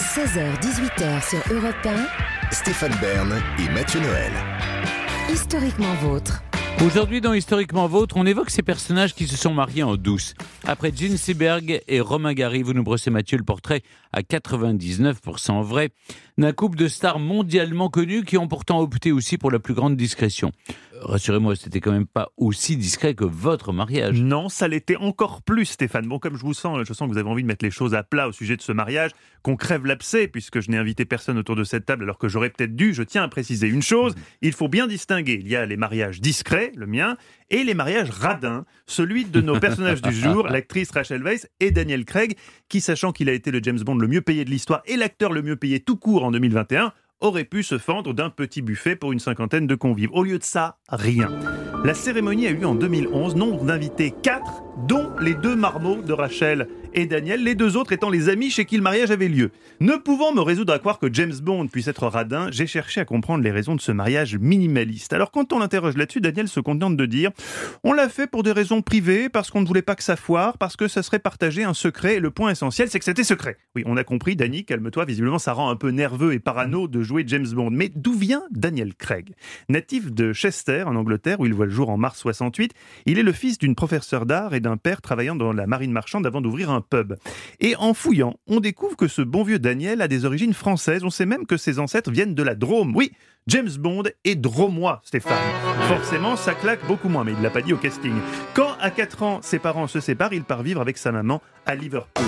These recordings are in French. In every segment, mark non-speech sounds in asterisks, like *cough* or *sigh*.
16h-18h sur Europe 1. Stéphane Bern et Mathieu Noël. Historiquement vôtre. Aujourd'hui, dans Historiquement Vôtre, on évoque ces personnages qui se sont mariés en douce. Après Gene Seberg et Romain Gary, vous nous brossez Mathieu le portrait à 99% vrai d'un couple de stars mondialement connus qui ont pourtant opté aussi pour la plus grande discrétion. Rassurez-moi, c'était quand même pas aussi discret que votre mariage. Non, ça l'était encore plus, Stéphane. Bon, comme je vous sens, je sens que vous avez envie de mettre les choses à plat au sujet de ce mariage, qu'on crève l'abcès, puisque je n'ai invité personne autour de cette table alors que j'aurais peut-être dû. Je tiens à préciser une chose, il faut bien distinguer. Il y a les mariages discrets, le mien, et les mariages radins, celui de nos personnages du jour, *laughs* l'actrice Rachel Weisz et Daniel Craig, qui, sachant qu'il a été le James Bond le mieux payé de l'histoire et l'acteur le mieux payé tout court en 2021, aurait pu se fendre d'un petit buffet pour une cinquantaine de convives. Au lieu de ça, rien. La cérémonie a eu en 2011, nombre d'invités 4, dont les deux marmots de Rachel et Daniel, les deux autres étant les amis chez qui le mariage avait lieu. Ne pouvant me résoudre à croire que James Bond puisse être radin, j'ai cherché à comprendre les raisons de ce mariage minimaliste. Alors quand on l'interroge là-dessus, Daniel se contente de dire on l'a fait pour des raisons privées, parce qu'on ne voulait pas que ça foire, parce que ça serait partagé un secret. Et le point essentiel, c'est que c'était secret. Oui, on a compris, Danny, calme-toi, visiblement ça rend un peu nerveux et parano de jouer James Bond. Mais d'où vient Daniel Craig? Natif de Chester, en Angleterre, où il voit jour en mars 68, il est le fils d'une professeure d'art et d'un père travaillant dans la marine marchande avant d'ouvrir un pub. Et en fouillant, on découvre que ce bon vieux Daniel a des origines françaises. On sait même que ses ancêtres viennent de la Drôme. Oui, James Bond est dromois, Stéphane. Forcément, ça claque beaucoup moins, mais il l'a pas dit au casting. Quand, à 4 ans, ses parents se séparent, il part vivre avec sa maman à Liverpool.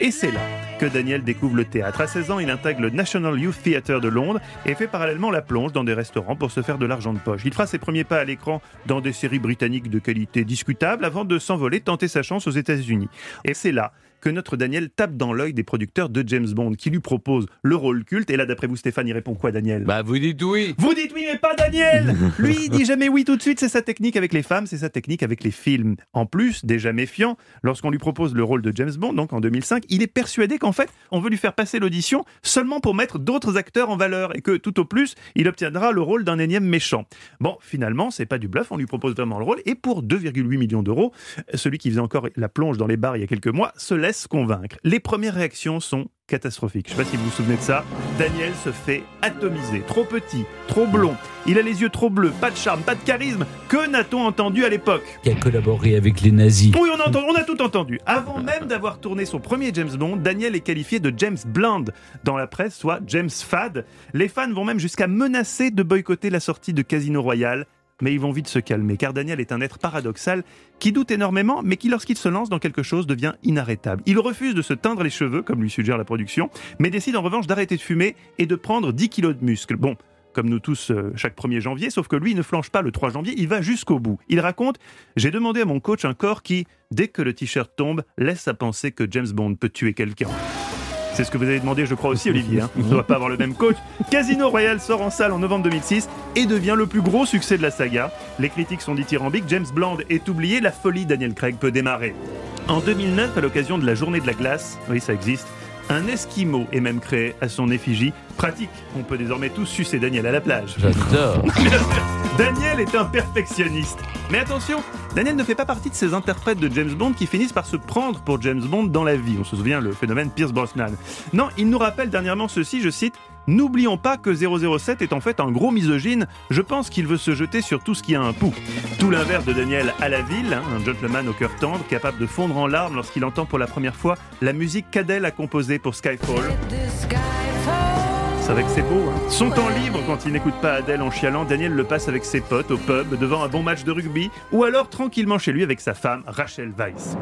Et c'est là que Daniel découvre le théâtre. À 16 ans, il intègre le National Youth Theatre de Londres et fait parallèlement la plonge dans des restaurants pour se faire de l'argent de poche. Il fera ses premiers pas à l'écran dans des séries britanniques de qualité discutable avant de s'envoler, tenter sa chance aux États-Unis. Et c'est là que notre Daniel tape dans l'œil des producteurs de James Bond qui lui proposent le rôle culte. Et là, d'après vous, Stéphane, il répond quoi, Daniel? Bah, vous dites oui. Vous dites oui, mais pas Daniel Lui, il dit jamais oui tout de suite. C'est sa technique avec les femmes, c'est sa technique avec les films. En plus, déjà méfiant, lorsqu'on lui propose le rôle de James Bond, donc en 2005, il est persuadé qu'en fait, on veut lui faire passer l'audition seulement pour mettre d'autres acteurs en valeur et que tout au plus, il obtiendra le rôle d'un énième méchant. Bon, finalement, c'est pas du bluff, on lui propose vraiment le rôle et pour 2,8 millions d'euros, celui qui faisait encore la plonge dans les bars il y a quelques mois se laisse convaincre. Les premières réactions sont catastrophiques. Je ne sais pas si vous vous souvenez de ça. Daniel se fait atomiser. Trop petit, trop blond. Il a les yeux trop bleus, pas de charme, pas de charisme. Que n'a-t-on entendu à l'époque? Qui a collaboré avec les nazis. Oui, on a, entendu- on a tout entendu. Avant même d'avoir tourné son premier James Bond, Daniel est qualifié de James Bland dans la presse, soit James Fad. Les fans vont même jusqu'à menacer de boycotter la sortie de Casino Royale. Mais ils vont vite se calmer, car Daniel est un être paradoxal qui doute énormément, mais qui, lorsqu'il se lance dans quelque chose, devient inarrêtable. Il refuse de se teindre les cheveux, comme lui suggère la production, mais décide en revanche d'arrêter de fumer et de prendre 10 kilos de muscles. Bon, comme nous tous euh, chaque 1er janvier, sauf que lui ne flanche pas le 3 janvier, il va jusqu'au bout. Il raconte J'ai demandé à mon coach un corps qui, dès que le t-shirt tombe, laisse à penser que James Bond peut tuer quelqu'un. C'est ce que vous avez demandé, je crois aussi, Olivier. hein. On ne doit pas avoir le même coach. Casino Royale sort en salle en novembre 2006 et devient le plus gros succès de la saga. Les critiques sont dithyrambiques. James Bland est oublié. La folie Daniel Craig peut démarrer. En 2009, à l'occasion de la journée de la glace, oui, ça existe, un esquimau est même créé à son effigie. Pratique, on peut désormais tous sucer Daniel à la plage. J'adore. *laughs* Daniel est un perfectionniste. Mais attention, Daniel ne fait pas partie de ces interprètes de James Bond qui finissent par se prendre pour James Bond dans la vie. On se souvient le phénomène Pierce Brosnan. Non, il nous rappelle dernièrement ceci, je cite. N'oublions pas que 007 est en fait un gros misogyne. Je pense qu'il veut se jeter sur tout ce qui a un pouls. Tout l'inverse de Daniel à la ville, hein, un gentleman au cœur tendre, capable de fondre en larmes lorsqu'il entend pour la première fois la musique qu'Adèle a composée pour Skyfall. C'est vrai que c'est beau. Hein. Son temps libre, quand il n'écoute pas Adèle en chialant, Daniel le passe avec ses potes au pub, devant un bon match de rugby, ou alors tranquillement chez lui avec sa femme, Rachel Weisz.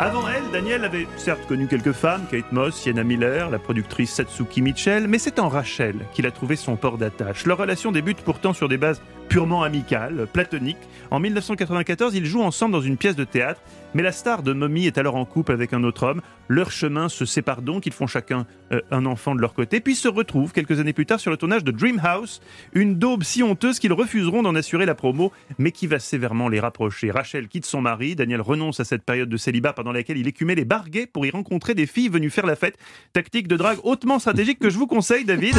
Avant elle, Daniel avait certes connu quelques femmes, Kate Moss, Sienna Miller, la productrice Satsuki Mitchell, mais c'est en Rachel qu'il a trouvé son port d'attache. Leur relation débute pourtant sur des bases purement amicales, platoniques. En 1994, ils jouent ensemble dans une pièce de théâtre, mais la star de Mommy est alors en couple avec un autre homme. Leurs chemins se séparent donc, ils font chacun euh, un enfant de leur côté, puis se retrouvent quelques années plus tard sur le tournage de Dream House, une daube si honteuse qu'ils refuseront d'en assurer la promo, mais qui va sévèrement les rapprocher. Rachel quitte son mari, Daniel renonce à cette période de célibat pendant laquelle il écumait les bar gays pour y rencontrer des filles venues faire la fête. Tactique de drague hautement stratégique que je vous conseille, David.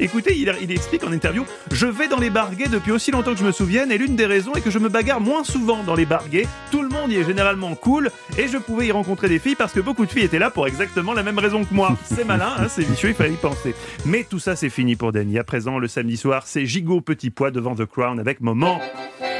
Écoutez, il, il explique en interview Je vais dans les bar gays depuis aussi aussi longtemps que je me souvienne et l'une des raisons est que je me bagarre moins souvent dans les bars gays. Tout le monde y est généralement cool et je pouvais y rencontrer des filles parce que beaucoup de filles étaient là pour exactement la même raison que moi. *laughs* C'est malin, hein, c'est vicieux, il fallait y penser. Mais tout ça c'est fini pour Danny. À présent, le samedi soir, c'est gigot petit pois devant The Crown avec Moment.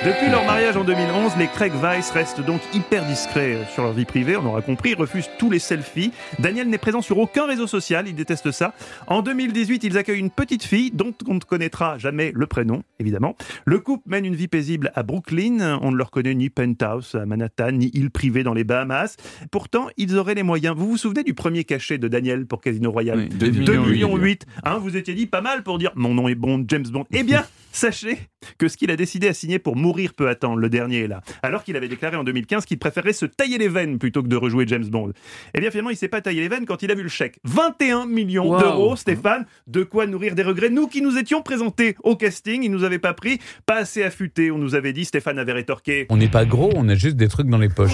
Depuis leur mariage en 2011, les Craig Weiss restent donc hyper discrets sur leur vie privée, on aura compris, ils refusent tous les selfies. Daniel n'est présent sur aucun réseau social, il déteste ça. En 2018, ils accueillent une petite fille dont on ne connaîtra jamais le prénom, évidemment. Le couple mène une vie paisible à Brooklyn, on ne leur connaît ni penthouse à Manhattan, ni île privée dans les Bahamas. Pourtant, ils auraient les moyens. Vous vous souvenez du premier cachet de Daniel pour Casino Royale? Oui, 2 2 millions millions 8. Hein, vous étiez dit pas mal pour dire mon nom est Bond, James Bond. Eh bien, sachez que ce qu'il a décidé à signer pour mourir peut attendre, le dernier est là. Alors qu'il avait déclaré en 2015 qu'il préférerait se tailler les veines plutôt que de rejouer James Bond. Eh bien, finalement, il s'est pas taillé les veines quand il a vu le chèque. 21 millions Wow. d'euros, Stéphane. De quoi nourrir des regrets. Nous qui nous étions présentés au casting, il nous avait pas pris, pas assez affûtés. On nous avait dit, Stéphane avait rétorqué. On n'est pas gros, on a juste des trucs dans les poches.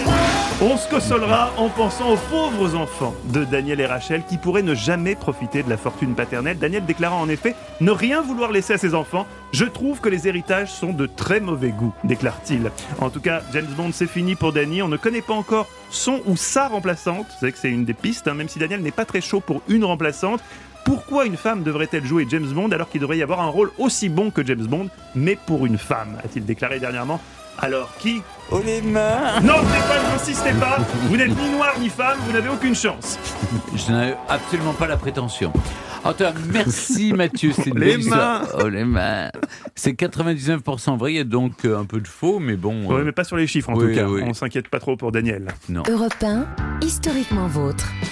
On se consolera en pensant aux pauvres enfants de Daniel et Rachel qui pourraient ne jamais profiter de la fortune paternelle. Daniel déclara en effet ne rien vouloir laisser à ses enfants. Je trouve que les héritages sont de très mauvais goût, déclare-t-il. En tout cas, James Bond, c'est fini pour Danny. On ne connaît pas encore son ou sa remplaçante. Vous savez que c'est une des pistes, hein, même si Daniel n'est pas très chaud pour une remplaçante. Pourquoi une femme devrait-elle jouer James Bond alors qu'il devrait y avoir un rôle aussi bon que James Bond, mais pour une femme a-t-il déclaré dernièrement. Alors qui Oh les mains non, Stéphane, n'insistez pas. Vous n'êtes ni noir ni femme, vous n'avez aucune chance. Je n'avais absolument pas la prétention. En tout cas, merci *laughs* Mathieu. C'est une Les belle histoire. mains. Oh les mains. C'est 99% vrai, il y a donc euh, un peu de faux, mais bon. Oui, euh, mais pas sur les chiffres en oui, tout cas. oui. On s'inquiète pas trop pour Daniel. non. Europe 1, historiquement vôtre.